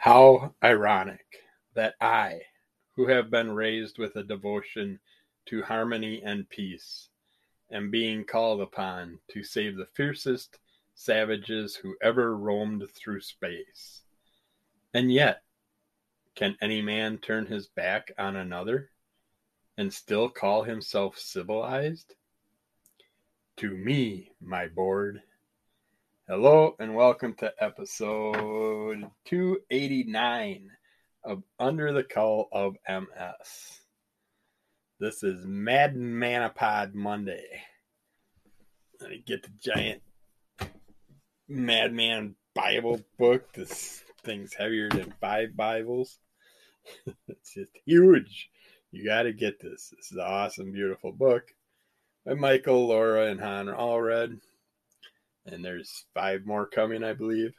How ironic that I, who have been raised with a devotion to harmony and peace, am being called upon to save the fiercest savages who ever roamed through space. And yet, can any man turn his back on another and still call himself civilized? To me, my board. Hello and welcome to episode 289 of Under the Call of MS. This is Madman Pod Monday. Let me get the giant Madman Bible book. This thing's heavier than five Bibles. it's just huge. You got to get this. This is an awesome, beautiful book by Michael, Laura, and Han Allred and there's five more coming, I believe.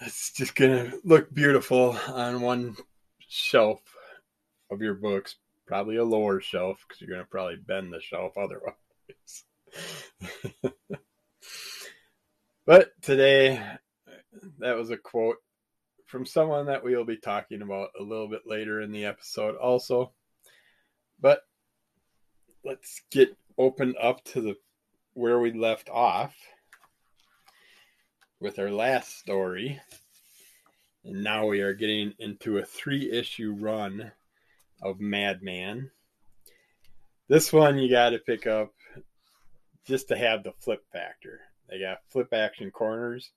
It's just gonna look beautiful on one shelf of your books, probably a lower shelf because you're gonna probably bend the shelf otherwise. but today, that was a quote from someone that we will be talking about a little bit later in the episode, also. But let's get opened up to the where we left off with our last story. And now we are getting into a three issue run of Madman. This one you got to pick up just to have the flip factor. They got flip action corners,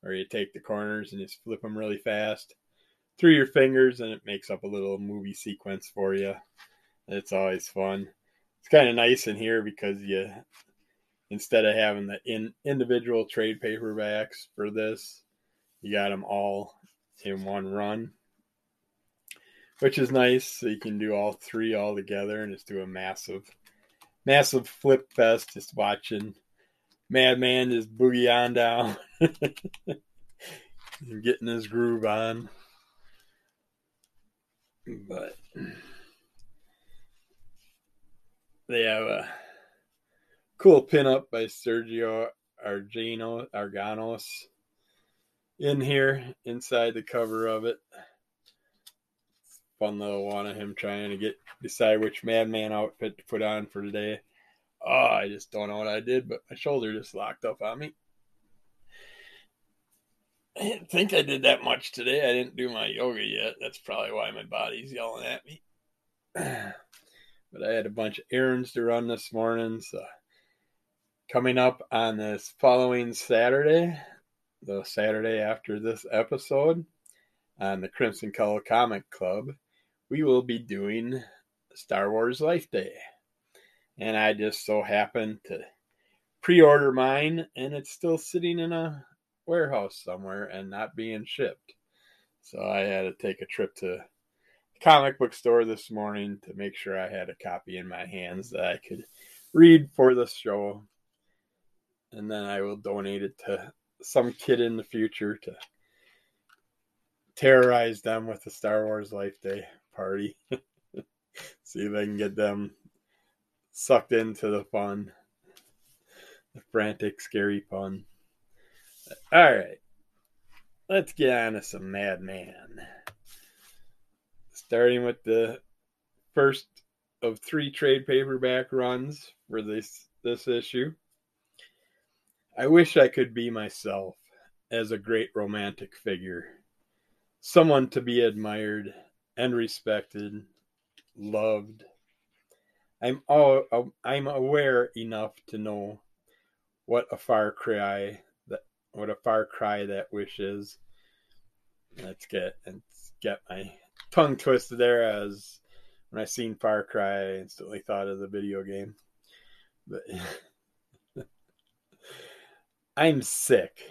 where you take the corners and just flip them really fast through your fingers, and it makes up a little movie sequence for you. It's always fun. It's kind of nice in here because you instead of having the in, individual trade paperbacks for this, you got them all in one run, which is nice. So you can do all three all together and just do a massive, massive flip fest. Just watching Madman just boogie on down and getting his groove on. But they have a cool pinup by Sergio Argino Arganos in here inside the cover of it. Fun little one of him trying to get decide which madman outfit to put on for today. Oh, I just don't know what I did, but my shoulder just locked up on me. I didn't think I did that much today. I didn't do my yoga yet. That's probably why my body's yelling at me. but I had a bunch of errands to run this morning, so coming up on this following Saturday, the Saturday after this episode, on the Crimson Color Comic Club, we will be doing Star Wars Life Day. And I just so happened to pre order mine, and it's still sitting in a warehouse somewhere and not being shipped. So I had to take a trip to the comic book store this morning to make sure I had a copy in my hands that I could read for the show and then I will donate it to some kid in the future to terrorize them with the Star Wars Life Day party. See if I can get them sucked into the fun, the frantic, scary fun. All right, let's get on to some Madman. Starting with the first of three trade paperback runs for this this issue. I wish I could be myself as a great romantic figure, someone to be admired and respected, loved. I'm all, uh, I'm aware enough to know what a far cry that what a far cry that wish is. Let's get and get my tongue twisted there as when I seen Far Cry, I instantly thought of the video game. But I'm sick.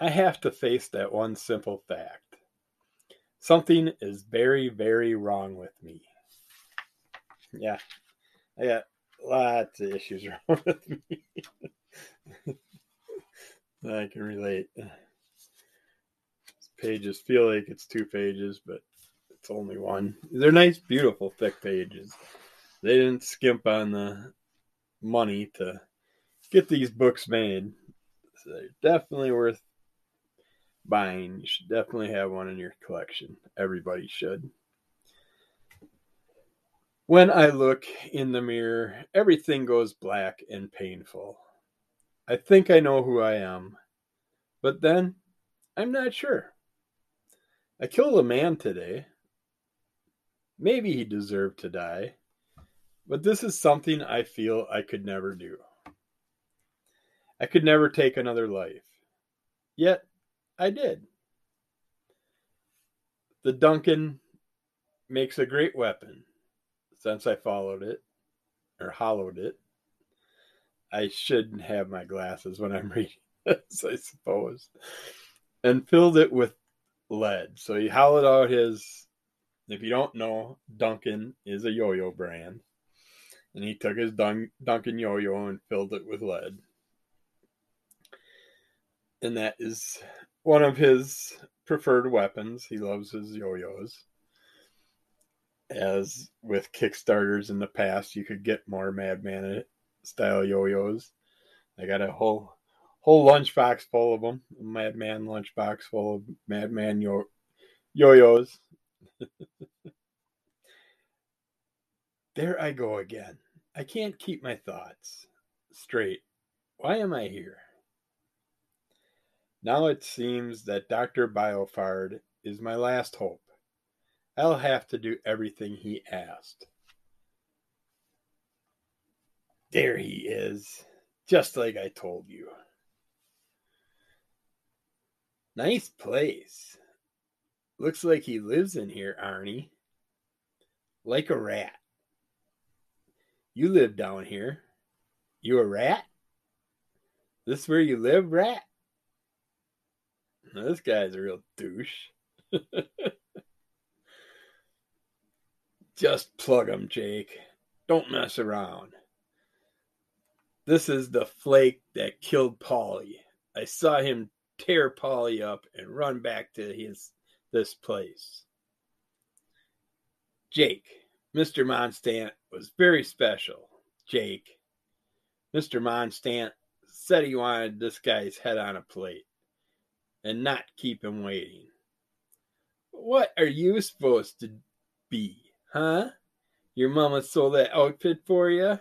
I have to face that one simple fact. Something is very, very wrong with me. Yeah, I got lots of issues wrong with me. I can relate. Pages feel like it's two pages, but it's only one. They're nice, beautiful, thick pages. They didn't skimp on the money to get these books made they're definitely worth buying, you should definitely have one in your collection. Everybody should. When I look in the mirror, everything goes black and painful. I think I know who I am, but then I'm not sure. I killed a man today. Maybe he deserved to die, but this is something I feel I could never do. I could never take another life. Yet, I did. The Duncan makes a great weapon since I followed it or hollowed it. I shouldn't have my glasses when I'm reading this, I suppose. And filled it with lead. So he hollowed out his, if you don't know, Duncan is a yo yo brand. And he took his Dun- Duncan yo yo and filled it with lead. And that is one of his preferred weapons. He loves his yo yo's. As with Kickstarters in the past, you could get more Madman style yo-yos. I got a whole whole lunchbox full of them. Madman lunchbox full of Madman yo yo-yos. there I go again. I can't keep my thoughts straight. Why am I here? Now it seems that Dr. Boiffard is my last hope. I'll have to do everything he asked. There he is, just like I told you. Nice place. Looks like he lives in here, Arnie. Like a rat. You live down here. You a rat? This where you live, rat? This guy's a real douche. Just plug him, Jake. Don't mess around. This is the flake that killed Polly. I saw him tear Polly up and run back to his this place. Jake, Mr. Monstadt was very special. Jake, Mr. Monstadt said he wanted this guy's head on a plate and not keep him waiting. What are you supposed to be, huh? Your mama sold that outfit for you?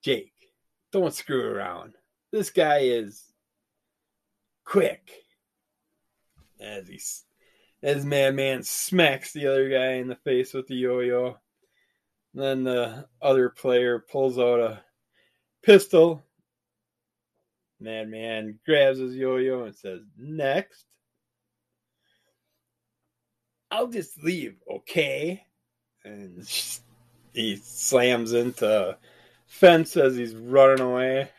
Jake, don't screw around. This guy is quick. As he, as Madman smacks the other guy in the face with the yo-yo. Then the other player pulls out a pistol. Madman grabs his yo-yo and says, "Next." I'll just leave, okay? And he slams into fence as he's running away.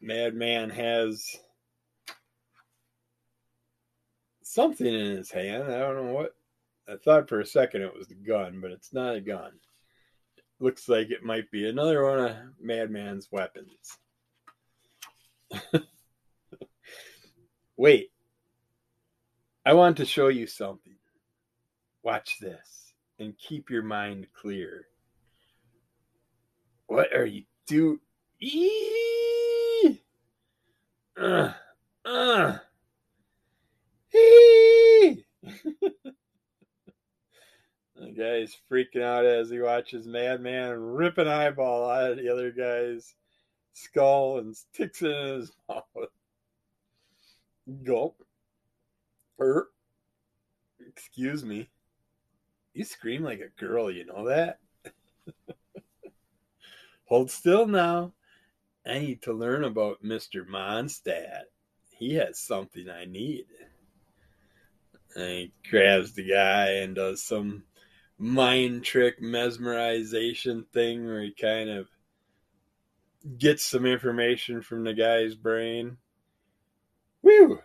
Madman has something in his hand. I don't know what. I thought for a second it was the gun, but it's not a gun. Looks like it might be another one of Madman's weapons. Wait. I want to show you something. Watch this and keep your mind clear. What are you do? doing? Uh, uh. the guy's freaking out as he watches Madman rip an eyeball out of the other guy's skull and sticks it in his mouth. Gulp. Er. Excuse me. You scream like a girl, you know that? Hold still now. I need to learn about Mr. Monstadt. He has something I need. And he grabs the guy and does some mind trick mesmerization thing where he kind of gets some information from the guy's brain. Woo!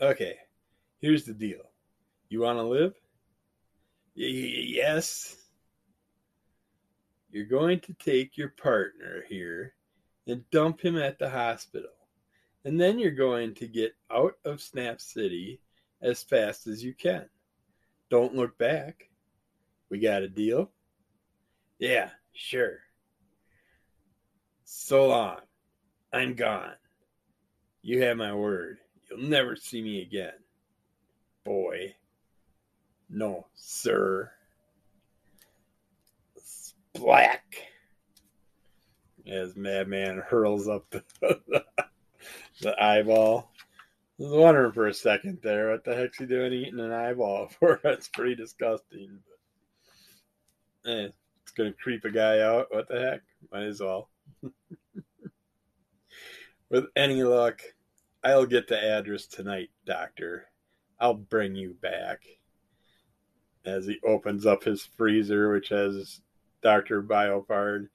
Okay, here's the deal. You want to live? Y- yes. You're going to take your partner here and dump him at the hospital. And then you're going to get out of Snap City as fast as you can. Don't look back. We got a deal? Yeah, sure. So long. I'm gone. You have my word. You'll never see me again. Boy. No, sir. Black. As Madman hurls up the, the eyeball. I was wondering for a second there, what the heck's he doing eating an eyeball for? That's pretty disgusting. But, eh, it's gonna creep a guy out. What the heck? Might as well. With any luck, I'll get the address tonight, Doctor. I'll bring you back. As he opens up his freezer, which has Dr. Boiffard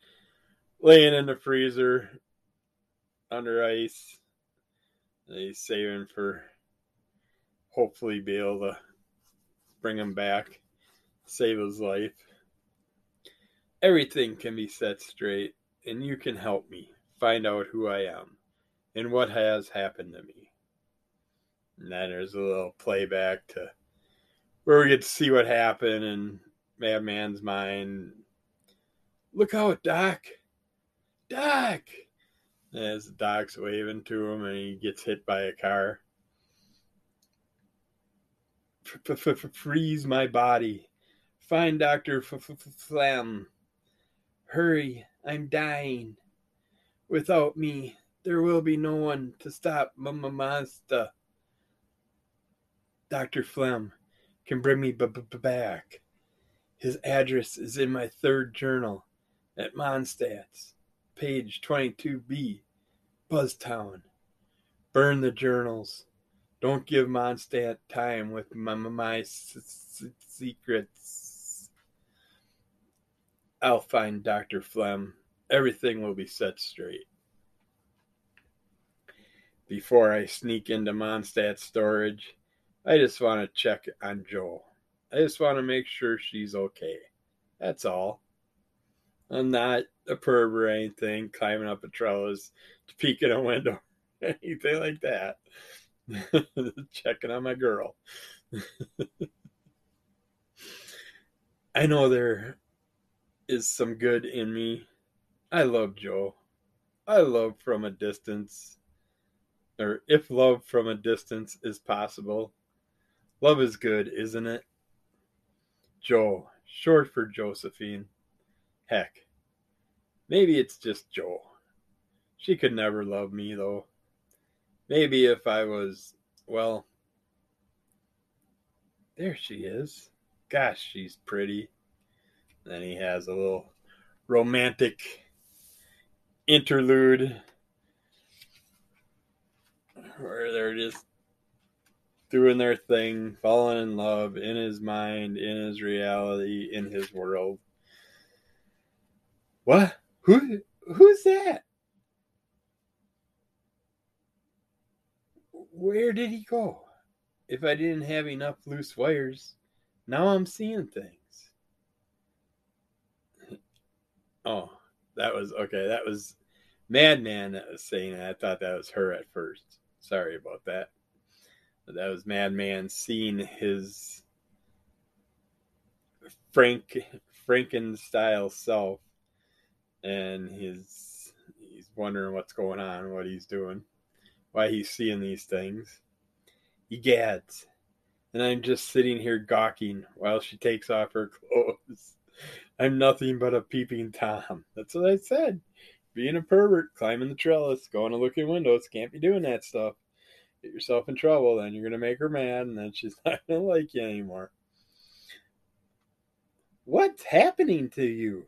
laying in the freezer under ice. He's saving for hopefully be able to bring him back, save his life. Everything can be set straight, and you can help me find out who I am and what has happened to me. And then there's a little playback to where we get to see what happened in Madman's mind. Look out, Doc! Doc! As Doc's waving to him and he gets hit by a car. Freeze my body. Find Dr. Flem. Hurry, I'm dying. Without me, there will be no one to stop Mama Monster. Dr. Flem can bring me b- b- back. His address is in my third journal at Monstadt's, page 22b, Buzztown. Burn the journals. Don't give Monstadt time with my, my s- s- secrets. I'll find Dr. Flem. Everything will be set straight before I sneak into Monstadt storage, I just want to check on Joe. I just want to make sure she's okay. That's all. I'm not a perv or anything, climbing up a trellis to peek in a window, anything like that. Checking on my girl. I know there is some good in me. I love Joe. I love from a distance or if love from a distance is possible. Love is good, isn't it? Joe, short for Josephine. Heck, maybe it's just Joe. She could never love me, though. Maybe if I was, well, there she is. Gosh, she's pretty. Then he has a little romantic interlude where they're just doing their thing, falling in love in his mind, in his reality, in his world. What? Who? Who's that? Where did he go? If I didn't have enough loose wires, now I'm seeing things. Oh, that was okay. That was Madman that was saying that. I thought that was her at first. Sorry about that. But that was Madman seeing his Frank Franken style self, and his he's wondering what's going on, what he's doing, why he's seeing these things. Egads. And I'm just sitting here gawking while she takes off her clothes. I'm nothing but a peeping Tom. That's what I said being a pervert, climbing the trellis, going to look in windows, can't be doing that stuff. Get yourself in trouble, then you're gonna make her mad, and then she's not gonna like you anymore. What's happening to you?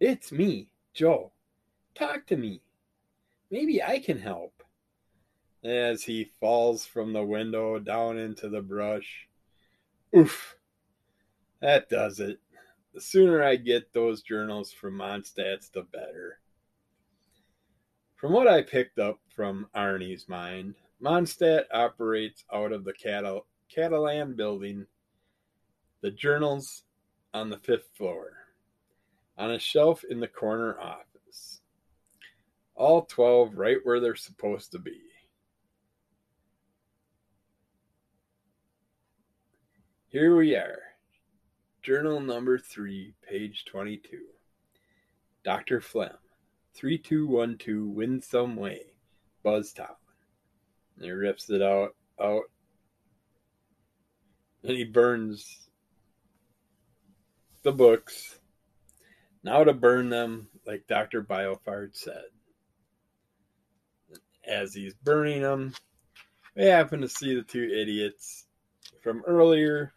It's me, Joe. Talk to me. Maybe I can help. As he falls from the window down into the brush. Oof. That does it. The sooner I get those journals from Monstadt's, the better. From what I picked up from Arnie's mind, Monstadt operates out of the Catal- Catalan building, the journals on the fifth floor, on a shelf in the corner office. All 12 right where they're supposed to be. Here we are. Journal number three, page 22. Dr. Flem, 3212 Winsome Way, Buzztown. And he rips it out out and he burns the books. Now to burn them, like Dr. Boiffard said. As he's burning them, we happen to see the two idiots from earlier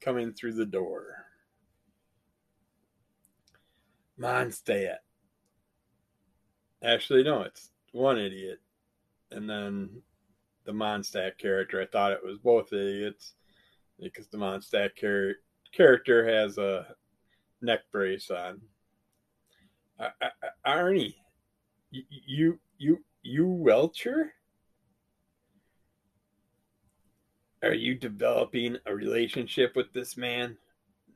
coming through the door. Monstadt. Actually, no, it's one idiot. And then the Monstadt character. I thought it was both idiots because the Monstadt char- character has a neck brace on. I, I, Arnie, you, you, you, Welcher? Are you developing a relationship with this man?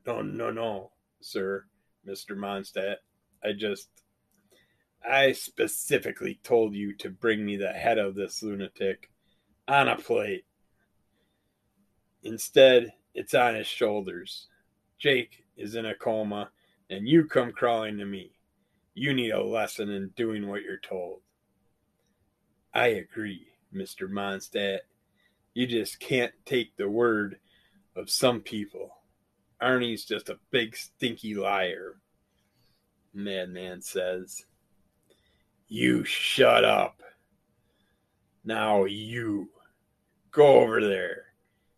No, no, no, sir, Mr. Monstadt. I just, I specifically told you to bring me the head of this lunatic on a plate. Instead, it's on his shoulders. Jake is in a coma, and you come crawling to me. You need a lesson in doing what you're told. I agree, Mr. Monstadt. You just can't take the word of some people. Arnie's just a big stinky liar. Madman says. You shut up. Now you go over there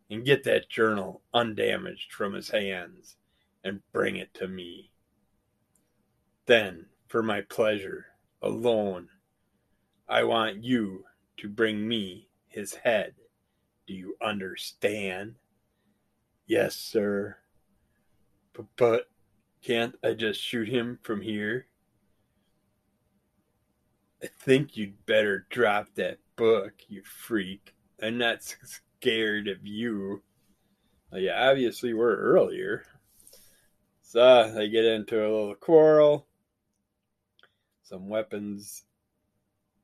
and get that journal undamaged from his hands and bring it to me. Then, for my pleasure alone, I want you to bring me his head. Do you understand? Yes, sir. But, but can't I just shoot him from here? I think you'd better drop that book, you freak. I'm not scared of you. Well, yeah, obviously we're earlier. So they get into a little quarrel. Some weapons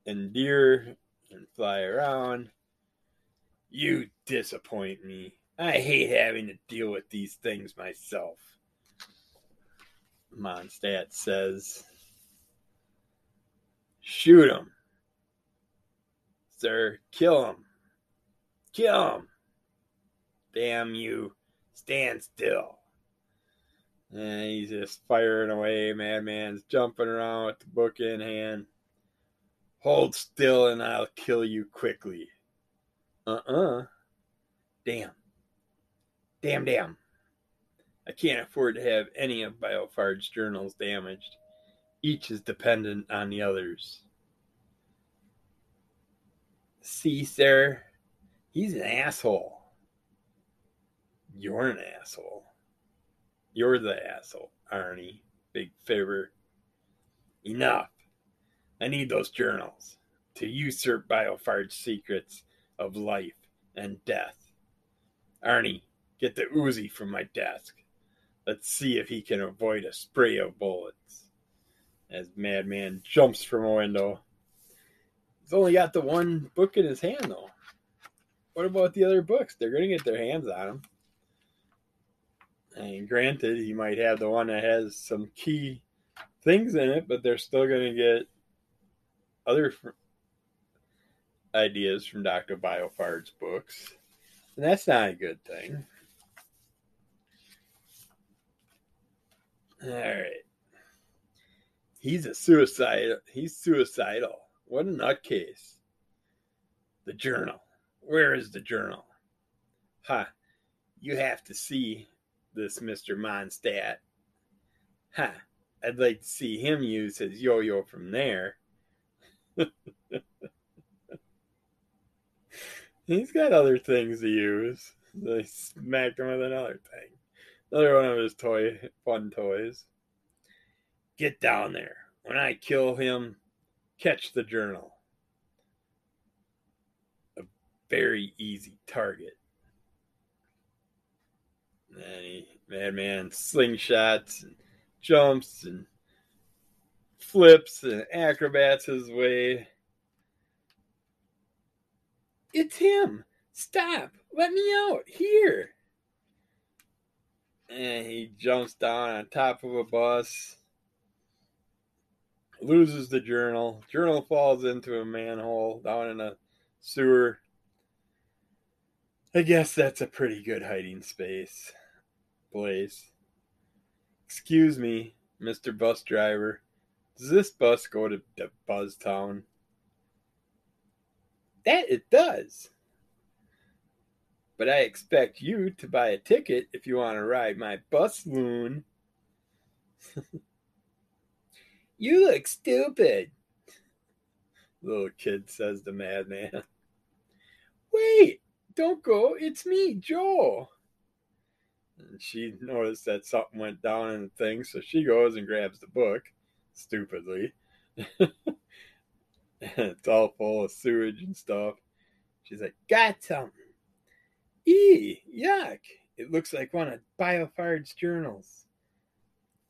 endear and fly around. You disappoint me. I hate having to deal with these things myself. Monstadt says, Shoot him. Sir, kill him. Kill him. Damn you. Stand still. And he's just firing away. Madman's jumping around with the book in hand. Hold still and I'll kill you quickly. Uh uh-uh. uh Damn. Damn, damn. I can't afford to have any of Boiffard's journals damaged. Each is dependent on the others. See, sir, he's an asshole. You're an asshole. You're the asshole, Arnie. Big fibber. Enough. I need those journals to usurp Boiffard's secrets of life and death. Arnie, get the Uzi from my desk. Let's see if he can avoid a spray of bullets. As Madman jumps from a window. He's only got the one book in his hand, though. What about the other books? They're going to get their hands on them. And granted, he might have the one that has some key things in it, but they're still going to get other ideas from Dr. Boiffard's books. And that's not a good thing. All right. He's a suicide. He's suicidal. What a nutcase. The journal. Where is the journal? Huh. You have to see this Mr. Monstadt. Huh. I'd like to see him use his yo yo from there. He's got other things to use. They smacked him with another thing. Another one of his toy fun toys. Get down there. When I kill him, catch the journal. A very easy target. And Madman slingshots and jumps and flips and acrobats his way. It's him. Stop. Let me out. Here and he jumps down on top of a bus, loses the journal. Journal falls into a manhole down in a sewer. I guess that's a pretty good hiding space. Place. Excuse me, Mr. Bus Driver. Does this bus go to, to Buzztown? That it does. But I expect you to buy a ticket if you want to ride my bus loon. you look stupid, little kid says the madman. Wait, don't go. It's me, Joe. And she noticed that something went down in the thing, so she goes and grabs the book, stupidly. it's all full of sewage and stuff. She's like, Got something. Ee, yuck. It looks like one of Boiffard's journals.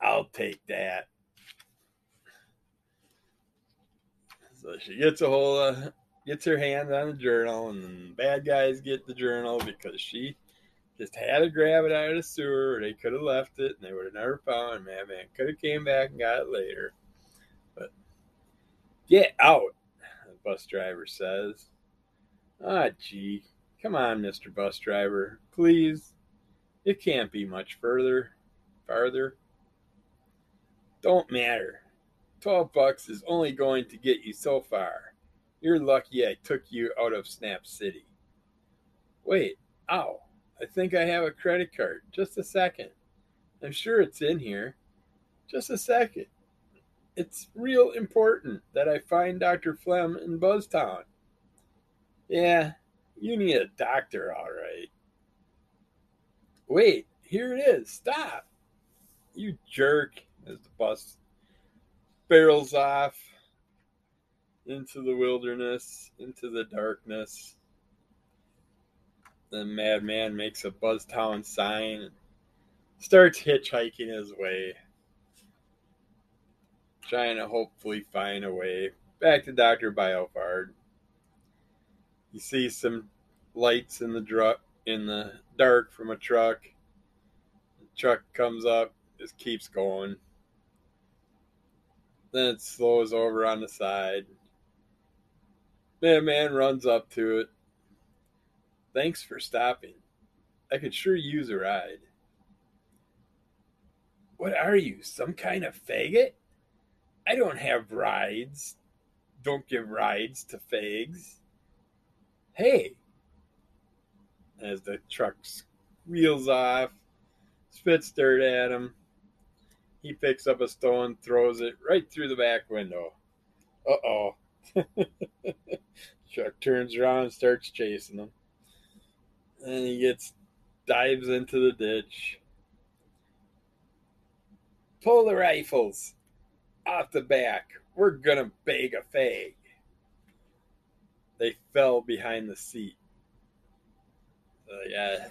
I'll take that. So she gets a hold of, gets her hands on the journal, and bad guys get the journal because she just had to grab it out of the sewer, they could have left it and they would have never found it. Madman, could have came back and got it later. But get out, the bus driver says. Ah, gee, come on, Mister Bus Driver, please. It can't be much further, farther. Don't matter. Twelve bucks is only going to get you so far. You're lucky I took you out of Snap City. Wait, ow. I think I have a credit card. Just a second. I'm sure it's in here. Just a second. It's real important that I find Dr. Flem in Buzztown. Yeah, you need a doctor, all right. Wait, here it is. Stop. You jerk. As the bus barrels off into the wilderness, into the darkness. The madman makes a Buzztown sign and starts hitchhiking his way, trying to hopefully find a way back to Dr. Boiffard. You see some lights in the dr- in the dark from a truck. The truck comes up, just keeps going. Then it slows over on the side. Madman runs up to it. Thanks for stopping. I could sure use a ride. What are you, some kind of faggot? I don't have rides. Don't give rides to fags. Hey. As the truck wheels off, spits dirt at him. He picks up a stone, throws it right through the back window. Uh oh. Truck turns around and starts chasing him. And he gets dives into the ditch. Pull the rifles off the back. We're gonna bag a fag. They fell behind the seat. So yeah,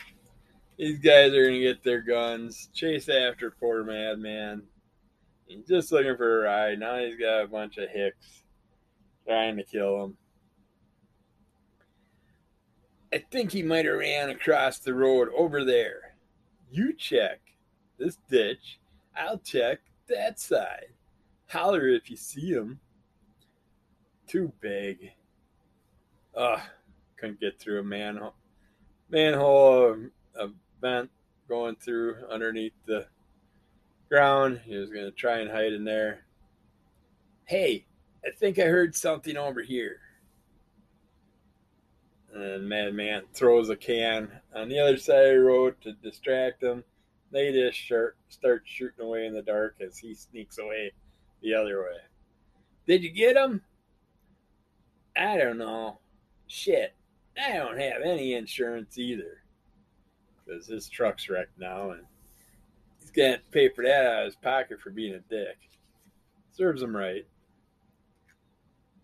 these guys are gonna get their guns, chase after poor madman. He's just looking for a ride. Now he's got a bunch of hicks trying to kill him. I think he might have ran across the road over there. You check this ditch. I'll check that side. Holler if you see him. Too big. Ugh, couldn't get through a manhole. Manhole, vent going through underneath the ground. He was going to try and hide in there. Hey, I think I heard something over here. And Madman throws a can on the other side of the road to distract them. They just start shooting away in the dark as he sneaks away the other way. Did you get him? I don't know. Shit, I don't have any insurance either. Because his truck's wrecked now and he's getting paid for that out of his pocket for being a dick. Serves him right.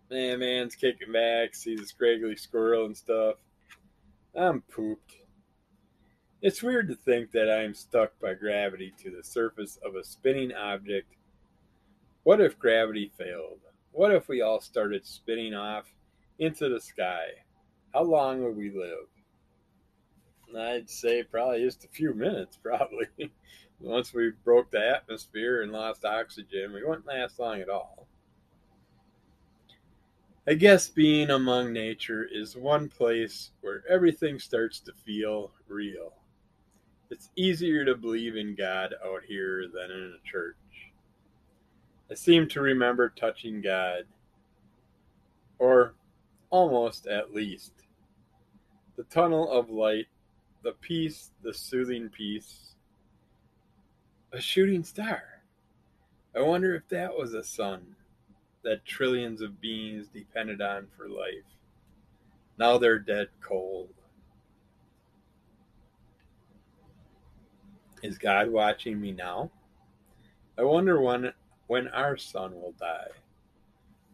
Madman's kicking back, sees a scraggly squirrel and stuff. I'm pooped. It's weird to think that I am stuck by gravity to the surface of a spinning object. What if gravity failed? What if we all started spinning off into the sky? How long would we live? I'd say probably just a few minutes, probably. Once we broke the atmosphere and lost oxygen, we wouldn't last long at all. I guess being among nature is one place where everything starts to feel real. It's easier to believe in God out here than in a church. I seem to remember touching God, or almost at least. The tunnel of light, the peace, the soothing peace. A shooting star. I wonder if that was a sun that trillions of beings depended on for life. Now they're dead cold. Is God watching me now? I wonder when when our sun will die.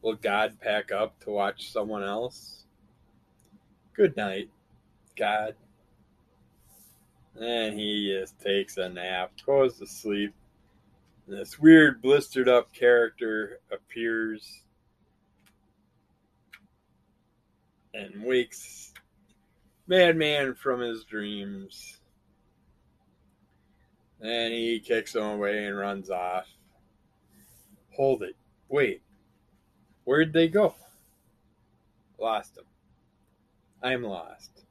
Will God pack up to watch someone else? Good night, God. And he just takes a nap, goes to sleep. And this weird blistered up character appears and wakes Madman from his dreams. And he kicks him away and runs off. Hold it. Wait. Where'd they go? Lost them. I'm lost.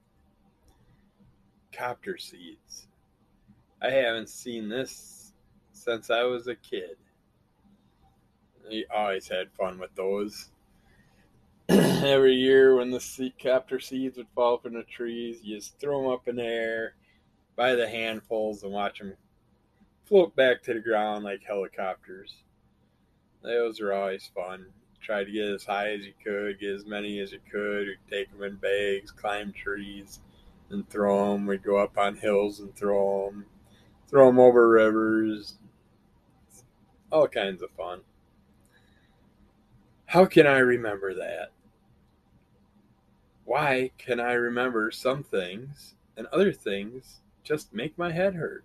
Copter seeds. I haven't seen this since I was a kid. He always had fun with those. Every year when the seed, copter seeds would fall from the trees, you just throw them up in the air by the handfuls and watch them float back to the ground like helicopters. Those were always fun. Try to get as high as you could, get as many as you could. We'd take them in bags, climb trees, and throw them. We'd go up on hills and throw them, throw them over rivers. All kinds of fun. How can I remember that? Why can I remember some things and other things just make my head hurt?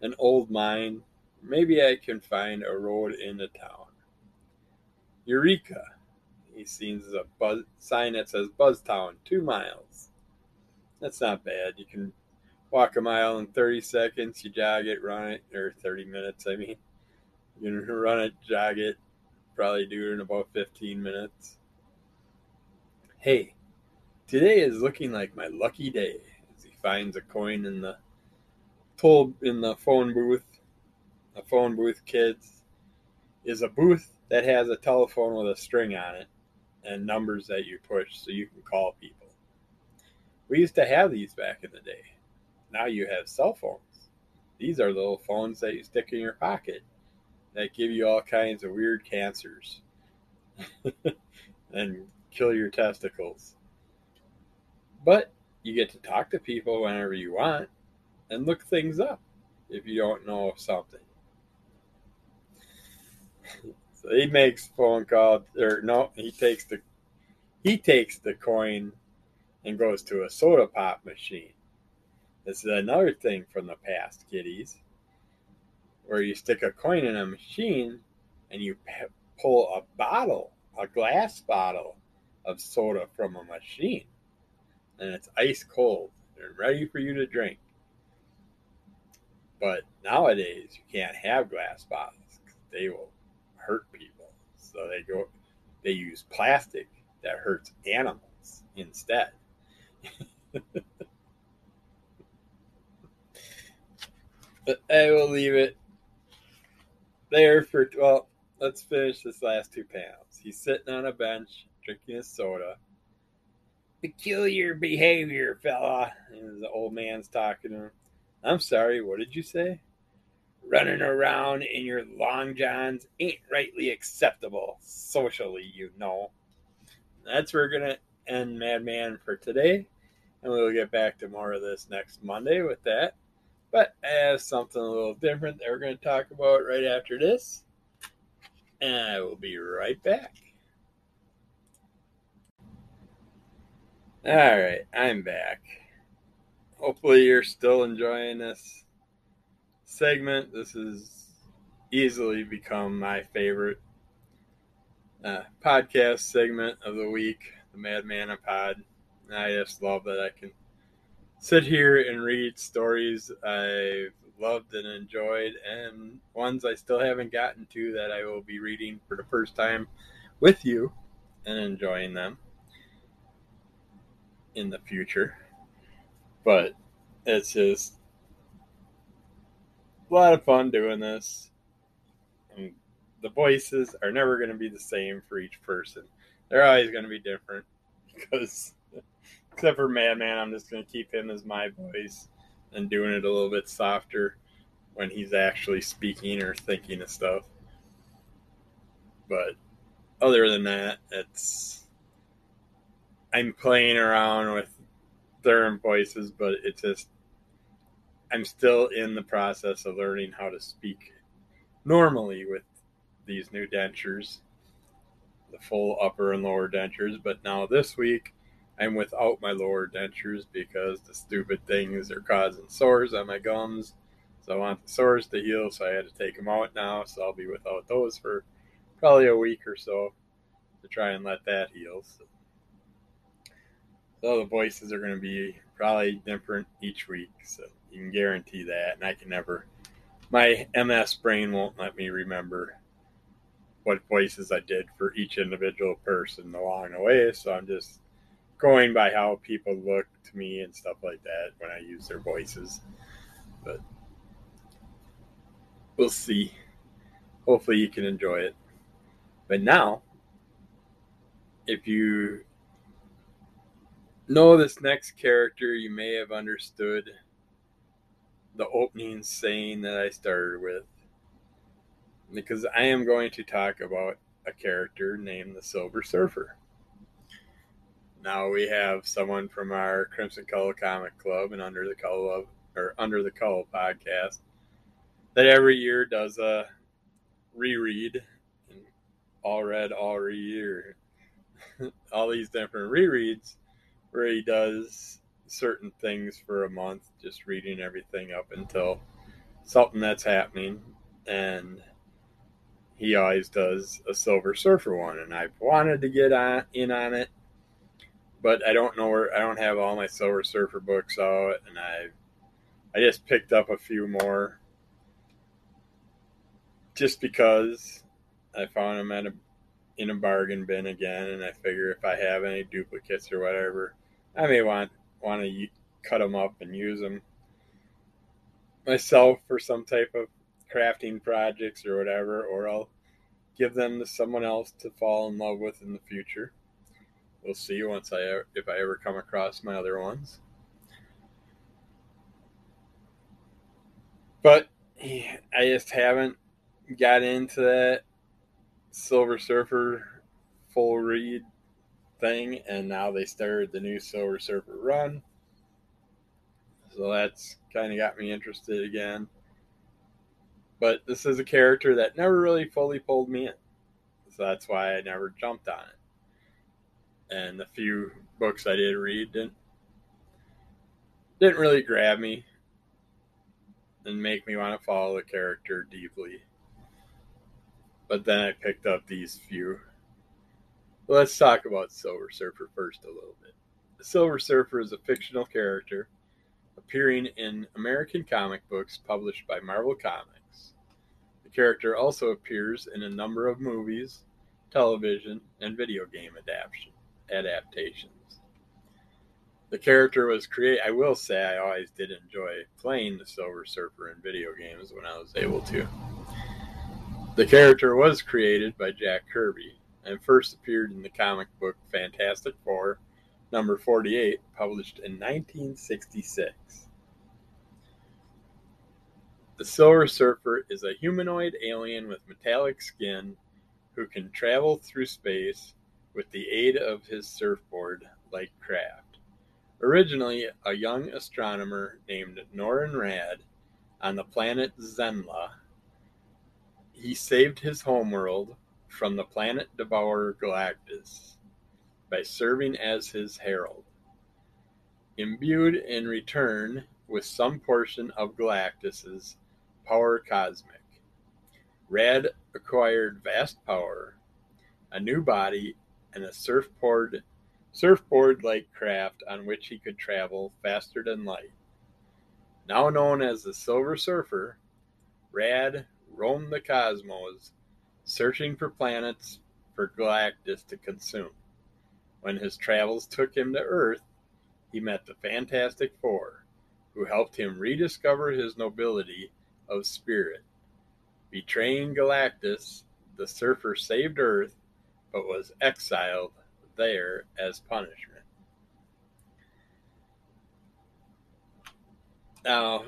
An old mine Maybe I can find a road into town. Eureka! He sees a buzz, sign that says Buzztown, two miles. That's not bad. You can walk a mile in 30 seconds, you jog it, run it, or 30 minutes, I mean. You can run it, jog it, probably do it in about 15 minutes. Hey, today is looking like my lucky day as he finds a coin in the toll in the phone booth a phone booth, kids, is a booth that has a telephone with a string on it and numbers that you push so you can call people. We used to have these back in the day. Now you have cell phones. These are little phones that you stick in your pocket that give you all kinds of weird cancers and kill your testicles. But you get to talk to people whenever you want and look things up if you don't know something. He makes phone call or no, he takes the he takes the coin and goes to a soda pop machine. This is another thing from the past, kiddies, where you stick a coin in a machine and you pull a bottle, a glass bottle of soda from a machine, and it's ice cold and ready for you to drink. But nowadays, you can't have glass bottles they will hurt people. So they go, they use plastic that hurts animals instead. but I will leave it there for, well, let's finish this last two panels. He's sitting on a bench drinking a soda. Peculiar behavior, fella. And the old man's talking to him. I'm sorry, what did you say? Running around in your long johns ain't rightly acceptable socially, you know. That's where we're gonna end Madman for today, and we'll get back to more of this next Monday with that. But I have something a little different that we're gonna talk about right after this, and I will be right back. All right, I'm back. Hopefully, you're still enjoying this segment. This has easily become my favorite uh, podcast segment of the week, the Madman Pod. And I just love that I can sit here and read stories I've loved and enjoyed, and ones I still haven't gotten to that I will be reading for the first time with you and enjoying them in the future. But it's just a lot of fun doing this. And the voices are never going to be the same for each person. They're always going to be different because, except for Madman, I'm just going to keep him as my voice and doing it a little bit softer when he's actually speaking or thinking of stuff. But other than that, it's I'm playing around with different voices, but it just I'm still in the process of learning how to speak normally with these new dentures, the full upper and lower dentures. But now this week, I'm without my lower dentures because the stupid things are causing sores on my gums. So I want the sores to heal, so I had to take them out now. So I'll be without those for probably a week or so to try and let that heal. So, so the voices are going to be probably different each week. So you can guarantee that. And I can never, my MS brain won't let me remember what voices I did for each individual person along the way. So I'm just going by how people look to me and stuff like that when I use their voices. But we'll see. Hopefully, you can enjoy it. But now, if you know this next character, you may have understood the opening saying that I started with. Because I am going to talk about a character named the Silver Surfer. Now we have someone from our Crimson Cull Comic Club and Under the Cull or Under the Cull podcast that every year does a reread all read, all read, or all these different rereads where he does certain things for a month, just reading everything up until something that's happening. And he always does a Silver Surfer one, and I've wanted to get on, in on it, but I don't know where I don't have all my Silver Surfer books out, and I I just picked up a few more just because I found them at a in a bargain bin again, and I figure if I have any duplicates or whatever, I may want want to cut them up and use them myself for some type of crafting projects or whatever, or I'll give them to someone else to fall in love with in the future. We'll see once I if I ever come across my other ones. But I just haven't got into that Silver Surfer full read thing, and now they started the new Silver Surfer run. So that's kind of got me interested again. But this is a character that never really fully pulled me in. So that's why I never jumped on it. And the few books I did read didn't didn't really grab me and make me want to follow the character deeply. But then I picked up these few. Let's talk about Silver Surfer first a little bit. The Silver Surfer is a fictional character appearing in American comic books published by Marvel Comics. The character also appears in a number of movies, television, and video game adaptation, adaptations. The character was created. I will say I always did enjoy playing the Silver Surfer in video games when I was able to. The character was created by Jack Kirby and first appeared in the comic book Fantastic Four, number 48, published in 1966. The Silver Surfer is a humanoid alien with metallic skin who can travel through space with the aid of his surfboard like craft. Originally a young astronomer named Norrin Radd on the planet Zenn-La he saved his homeworld from the planet devourer Galactus by serving as his herald. Imbued in return with some portion of Galactus's power cosmic, Radd acquired vast power, a new body, and a surfboard surfboard like craft on which he could travel faster than light. Now known as the Silver Surfer, Radd roamed the cosmos, searching for planets for Galactus to consume. When his travels took him to Earth, he met the Fantastic Four, who helped him rediscover his nobility of spirit. Betraying Galactus, the surfer saved Earth but was exiled there as punishment. Now,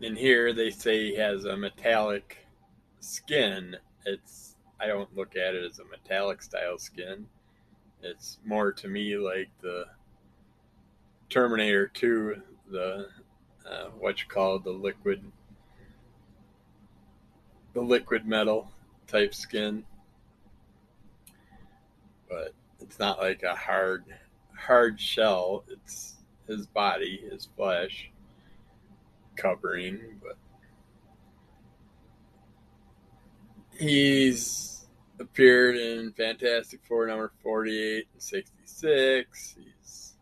in here they say he has a metallic skin. It's I don't look at it as a metallic style skin. It's more to me like the Terminator 2, the uh, what you call the liquid, the liquid metal type skin. But it's not like a hard, hard shell. It's his body, his flesh covering, but he's appeared in Fantastic Four number 48 and 66. He's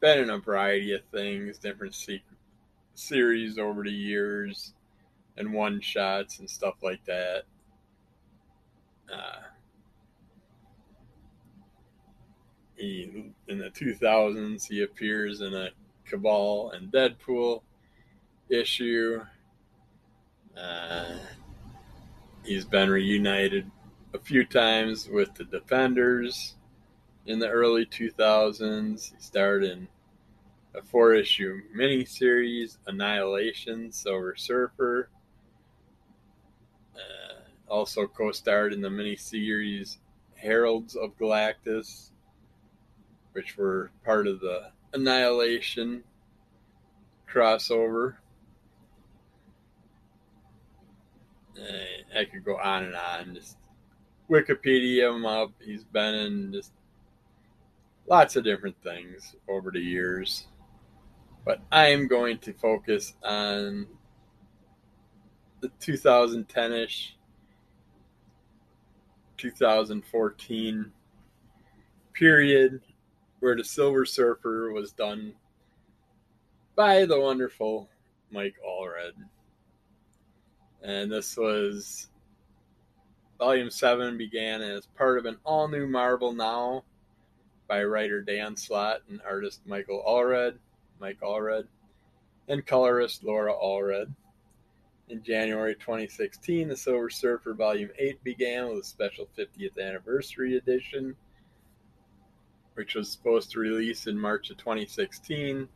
been in a variety of things, different series over the years, and one shots and stuff like that. Uh, he in the 2000s he appears in a Cable and Deadpool issue. Uh, he's been reunited a few times with the Defenders in the early 2000s. He starred in a four issue miniseries, Annihilation, Silver Surfer. Uh, also co starred in the miniseries Heralds of Galactus which were part of the Annihilation crossover. I could go on and on. Just Wikipedia him up. He's been in just lots of different things over the years. But I am going to focus on the 2010 ish, 2014 period where the Silver Surfer was done by the wonderful Mike Allred. And this was Volume 7 began as part of an all new Marvel Now by writer Dan Slott and artist Michael Allred, Mike Allred, and colorist Laura Allred. In January 2016, the Silver Surfer Volume 8 began with a special 50th anniversary edition which was supposed to release in March of 2016.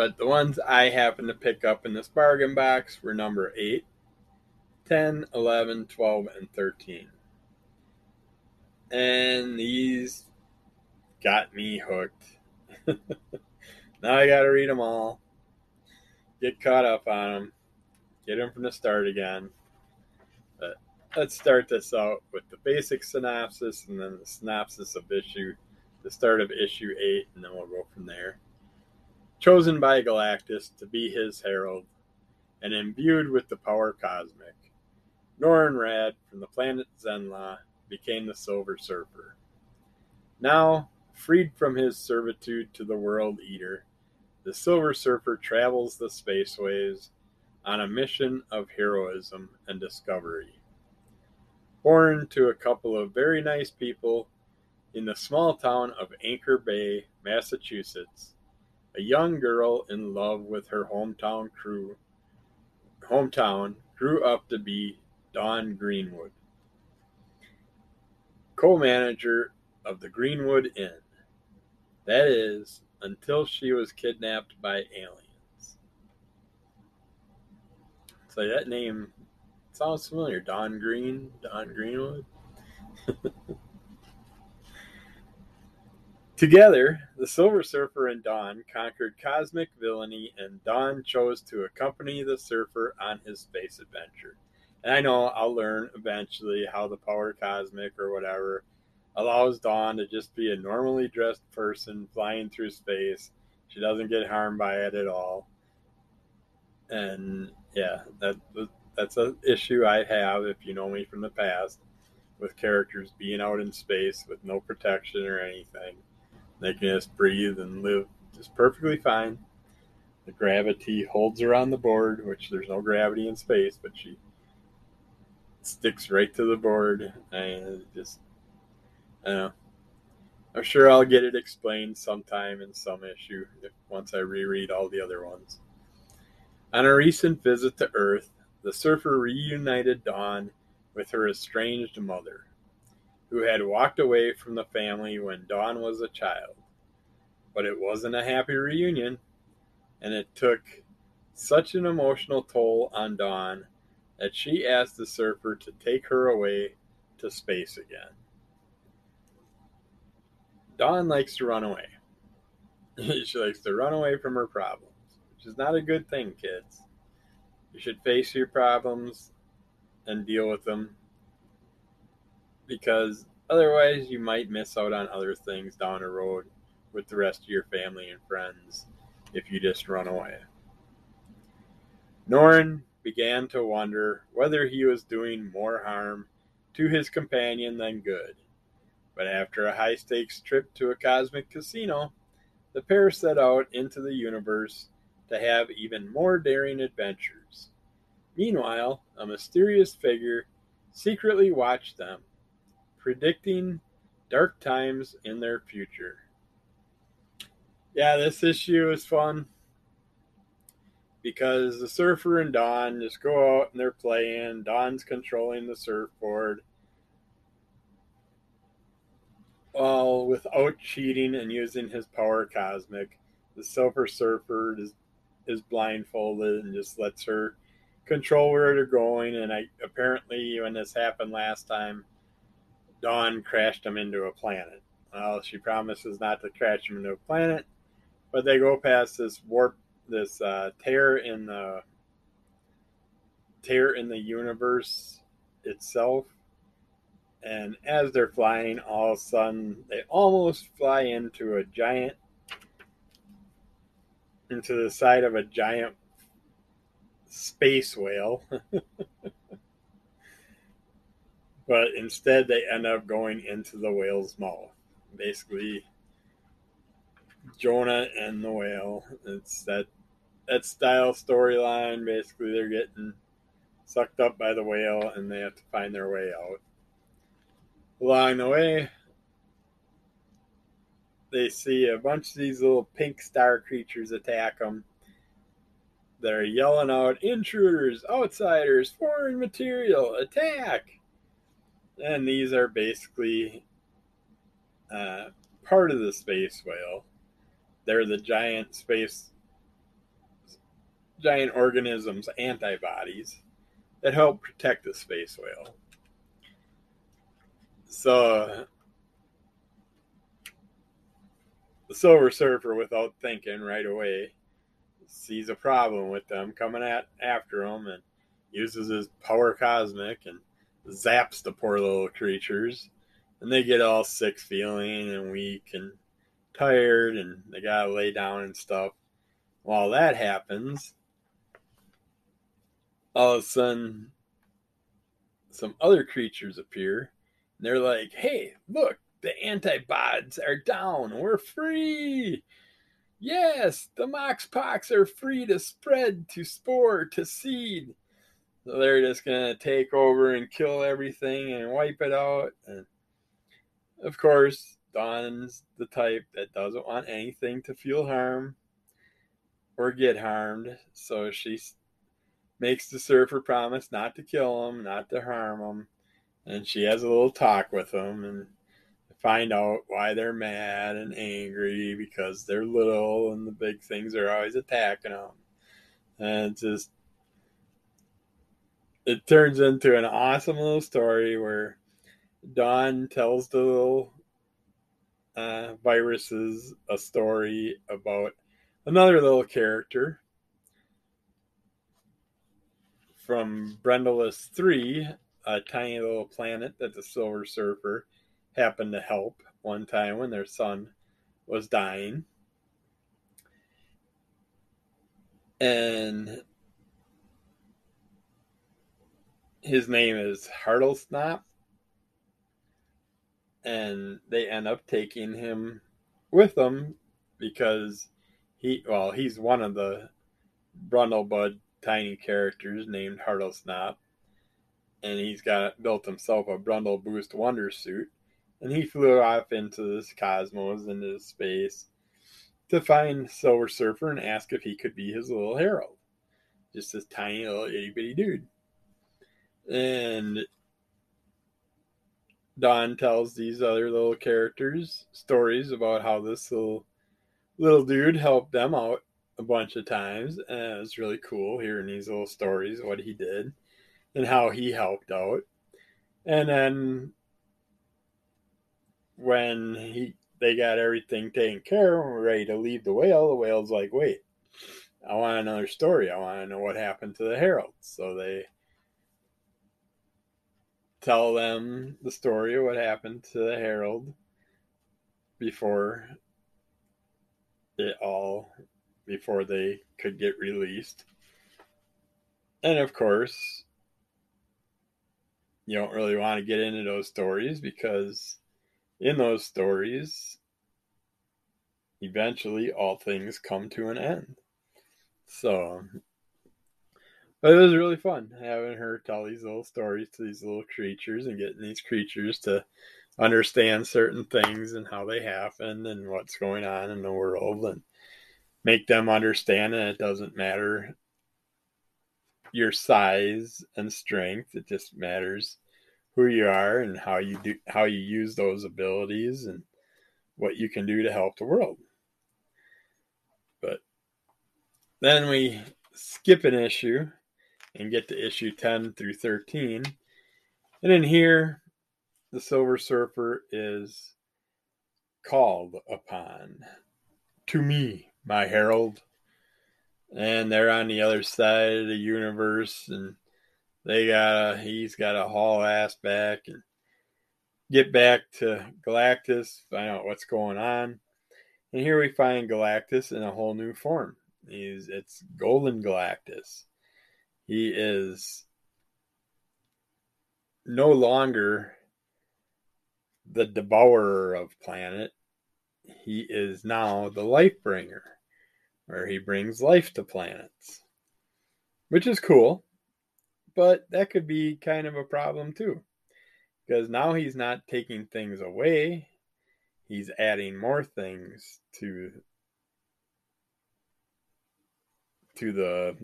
But the ones I happened to pick up in this bargain box were number 8, 10, 11, 12, and 13. And these got me hooked. now I got to read them all, get caught up on them, get them from the start again But let's start this out with the basic synopsis and then the synopsis of issue, the start of issue eight, and then we'll go from there. Chosen by Galactus to be his herald and imbued with the power cosmic, Norrin Radd from the planet Zenn-La became the Silver Surfer. Now, freed from his servitude to the World Eater, the Silver Surfer travels the spaceways on a mission of heroism and discovery born to a couple of very nice people in the small town of Anchor Bay, Massachusetts. A young girl in love with her hometown crew hometown grew up to be Dawn Greenwood, co-manager of the Greenwood Inn. That is until she was kidnapped by aliens. So that name sounds familiar. Don Green, Dawn Greenwood. Together, the Silver Surfer and Dawn conquered cosmic villainy, and Dawn chose to accompany the Surfer on his space adventure. And I know I'll learn eventually how the power cosmic or whatever allows Dawn to just be a normally dressed person flying through space. She doesn't get harmed by it at all. And yeah, that that's an issue I have if you know me from the past with characters being out in space with no protection or anything. They can just breathe and live just perfectly fine. the gravity holds her on the board, which there's no gravity in space, but she sticks right to the board and just I know. I'm sure I'll get it explained sometime in some issue if once I reread all the other ones. On a recent visit to Earth, the surfer reunited Dawn with her estranged mother, who had walked away from the family when Dawn was a child. But it wasn't a happy reunion, and it took such an emotional toll on Dawn that she asked the surfer to take her away to space again. Dawn likes to run away. she likes to run away from her problems, which is not a good thing, kids. You should face your problems and deal with them because otherwise you might miss out on other things down the road with the rest of your family and friends if you just run away. Norrin began to wonder whether he was doing more harm to his companion than good. But after a high stakes trip to a cosmic casino, the pair set out into the universe to have even more daring adventures. Meanwhile, a mysterious figure secretly watched them, predicting dark times in their future. Yeah, this issue is fun because the surfer and Dawn just go out and they're playing. Dawn's controlling the surfboard. Well, without cheating and using his power cosmic, the Silver Surfer is is blindfolded and just lets her control where they're going. And I apparently, when this happened last time, Dawn crashed them into a planet. Well, she promises not to crash them into a planet, but they go past this warp, this uh, tear in the tear in the universe itself. And as they're flying, all of a sudden they almost fly into a giant, into the side of a giant space whale. but instead, they end up going into the whale's mouth. Basically, Jonah and the whale. It's that that style storyline. Basically, they're getting sucked up by the whale and they have to find their way out. Along the way, they see a bunch of these little pink star creatures attack them. They're yelling out, intruders, outsiders, foreign material, attack! And these are basically uh, part of the space whale. They're the giant space, giant organisms antibodies that help protect the space whale. So the Silver Surfer, without thinking right away, sees a problem with them coming at after him and uses his power cosmic and zaps the poor little creatures. And they get all sick feeling and weak and tired and they gotta lay down and stuff. While that happens, all of a sudden, some other creatures appear. And they're like, hey, look, the antibots are down. We're free. Yes, the moxpox are free to spread, to spore, to seed. They're just going to take over and kill everything and wipe it out. And of course, Dawn's the type that doesn't want anything to feel harm or get harmed. So she makes the surfer promise not to kill him, not to harm him. And she has a little talk with him and find out why they're mad and angry because they're little and the big things are always attacking them. And just, it turns into an awesome little story where Dawn tells the little uh, viruses a story about another little character from Brendalis 3, a tiny little planet that the Silver Surfer happened to help one time when their son was dying. And his name is Hartlesnap and they end up taking him with them because he well he's one of the Brundlebud tiny characters named Hartlesnap. And he's got built himself a Brundle Boost Wonder suit. And he flew off into this cosmos, into space, to find Silver Surfer and ask if he could be his little herald. Just this tiny little itty bitty dude. And Dawn tells these other little characters stories about how this little little dude helped them out a bunch of times, and it was really cool hearing these little stories, what he did, and how he helped out. And then when he they got everything taken care of and were ready to leave the whale, the whale's like, wait, I want another story. I want to know what happened to the Herald. So they tell them the story of what happened to the herald before it all before they could get released. And of course, you don't really want to get into those stories because in those stories, eventually all things come to an end. So, but it was really fun having her tell these little stories to these little creatures and getting these creatures to understand certain things and how they happen and what's going on in the world and make them understand that it doesn't matter your size and strength. It just matters who you are and how you do how you use those abilities and what you can do to help the world. But then we skip an issue and get to issue 10 through 13 and in here the silver surfer is called upon to me my herald. And they're on the other side of the universe and they got he's got to haul ass back and get back to galactus find out what's going on. And here we find galactus in a whole new form. He's it's golden galactus he is no longer the devourer of planet he is now the life bringer, where he brings life to planets, which is cool. But that could be kind of a problem too, because now he's not taking things away, he's adding more things to to the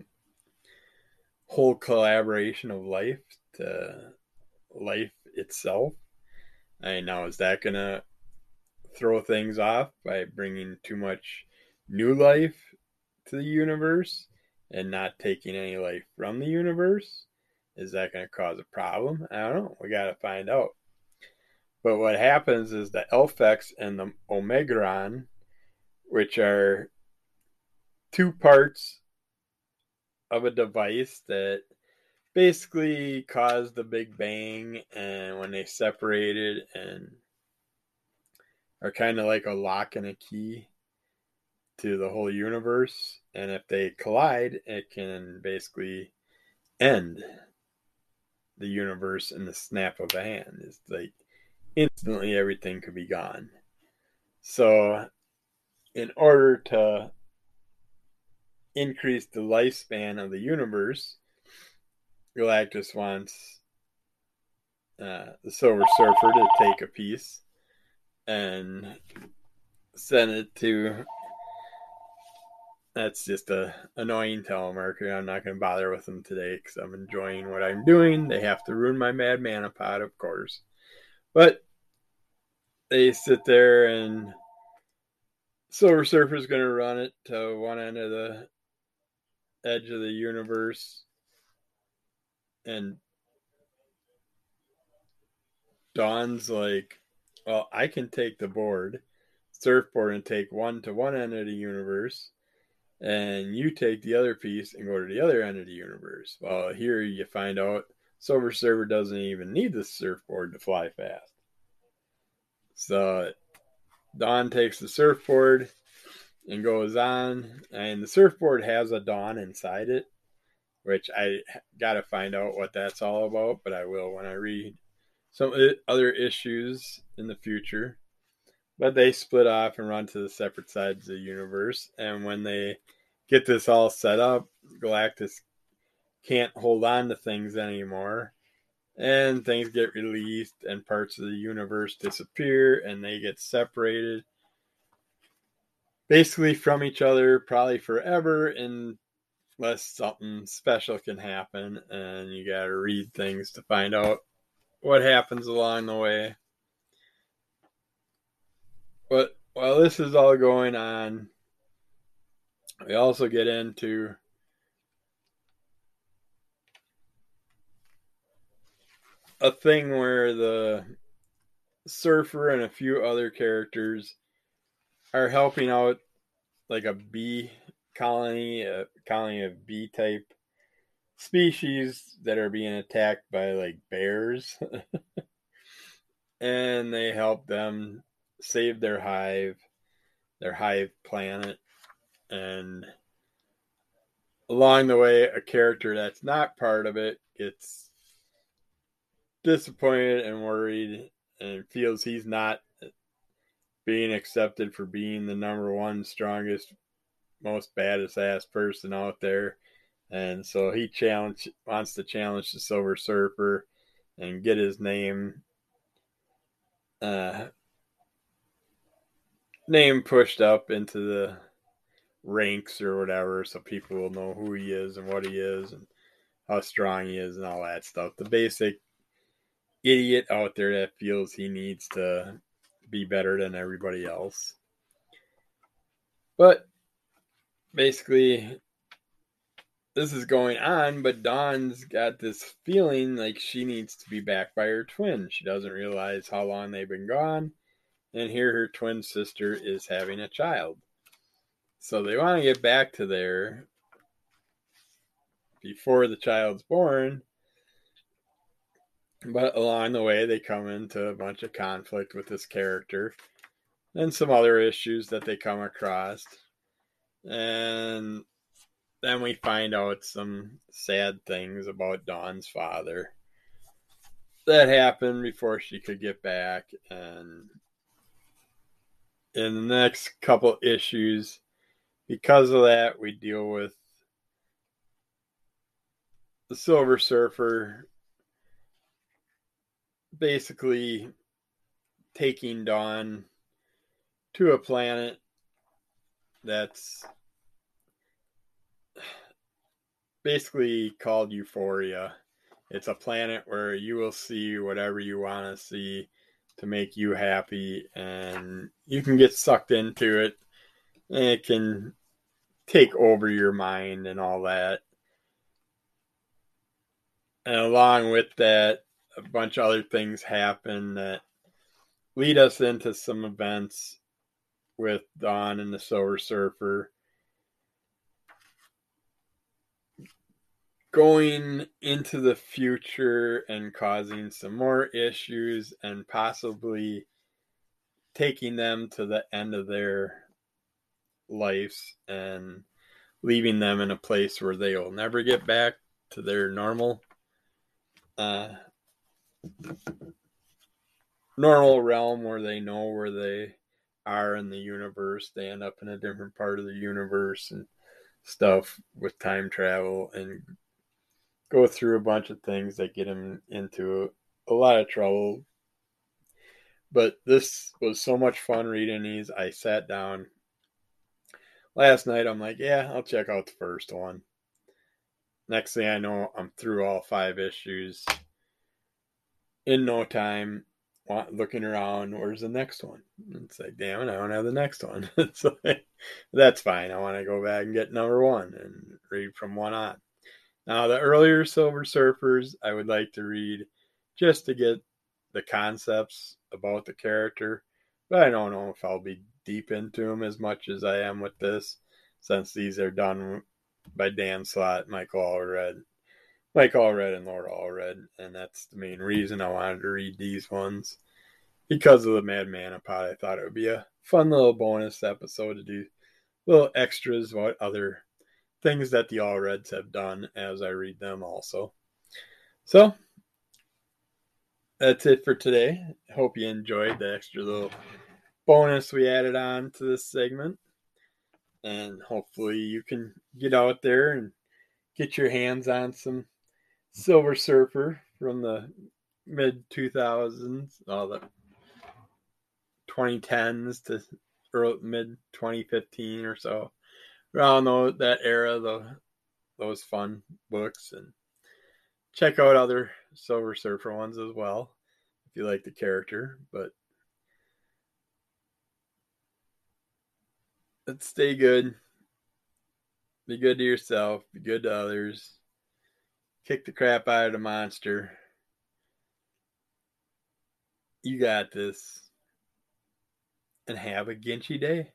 whole collaboration of life to life itself. And now is that gonna throw things off by bringing too much new life to the universe and not taking any life from the universe? Is that going to cause a problem? I don't know. We got to find out. But what happens is the Elfex and the Omegron, which are two parts of a device that basically caused the Big Bang, and when they separated and are kind of like a lock and a key to the whole universe. And if they collide, it can basically end the universe in the snap of a hand. It's like instantly everything could be gone. So, in order to increase the lifespan of the universe, Galactus wants uh, the Silver Surfer to take a piece and send it to. That's just a annoying telemarketer. I'm not going to bother with them today because I'm enjoying what I'm doing. They have to ruin my Mad Mana pod, of course, but they sit there and Silver Surfer's going to run it to one end of the edge of the universe, and Dawn's like, well, I can take the board, surfboard, and take one to one end of the universe, and you take the other piece and go to the other end of the universe. Well, here you find out Silver Surfer doesn't even need the surfboard to fly fast. So Don takes the surfboard and goes on, and the surfboard has a Dawn inside it, which I got to find out what that's all about, but I will when I read some other issues in the future. But they split off and run to the separate sides of the universe. And when they get this all set up. Galactus can't hold on to things anymore. And things get released, and parts of the universe disappear, and they get separated basically from each other, probably forever, unless something special can happen. And you got to read things to find out what happens along the way. But while this is all going on, we also get into a thing where the surfer and a few other characters are helping out like a bee colony, a colony of bee type species that are being attacked by like bears. and they help them save their hive, their hive planet. And along the way, a character that's not part of it gets disappointed and worried and feels he's not being accepted for being the number one strongest, most baddest ass person out there. And so he challenge wants to challenge the Silver Surfer and get his name uh, name pushed up into the ranks or whatever so people will know who he is and what he is and how strong he is and all that stuff. The basic idiot out there that feels he needs to be better than everybody else. But basically, this is going on, but Dawn's got this feeling like she needs to be back by her twin. She doesn't realize how long they've been gone, and here her twin sister is having a child. So they want to get back to there before the child's born but along the way, they come into a bunch of conflict with this character and some other issues that they come across. And then we find out some sad things about Dawn's father that happened before she could get back. And in the next couple issues, because of that, we deal with the Silver Surfer basically taking Dawn to a planet that's basically called Euphoria. It's a planet where you will see whatever you want to see to make you happy, and you can get sucked into it, and it can take over your mind and all that. And along with that, a bunch of other things happen that lead us into some events with Dawn and the Silver Surfer. Going into the future and causing some more issues and possibly taking them to the end of their lives and leaving them in a place where they will never get back to their normal uh, normal realm where they know where they are in the universe. They end up in a different part of the universe and stuff with time travel and go through a bunch of things that get them into a, lot of trouble. But this was so much fun reading these. I sat down last night. I'm like, yeah, I'll check out the first one. Next thing I know, I'm through all five issues in no time looking around where's the next one? It's like damn it i don't have the next one. So that's fine i want to go back and get number one and read from one on. Now the earlier silver surfers i would like to read just to get the concepts about the character but i don't know if i'll be deep into them as much as i am with this since these are done by dan slott michael allred like Allred and Laura Allred, and that's the main reason I wanted to read these ones because of the Madman Manapod. I thought it would be a fun little bonus episode to do little extras about other things that the Allreds have done as I read them also. So that's it for today. Hope you enjoyed the extra little bonus we added on to this segment. and hopefully you can get out there and get your hands on some Silver Surfer from the mid 2000s, all the 2010s to early, mid 2015 or so. Around that era, the, those fun books, and check out other Silver Surfer ones as well if you like the character. But let's stay good. Be good to yourself. Be good to others. Kick the crap out of the monster. You got this. And have a Ginchy day.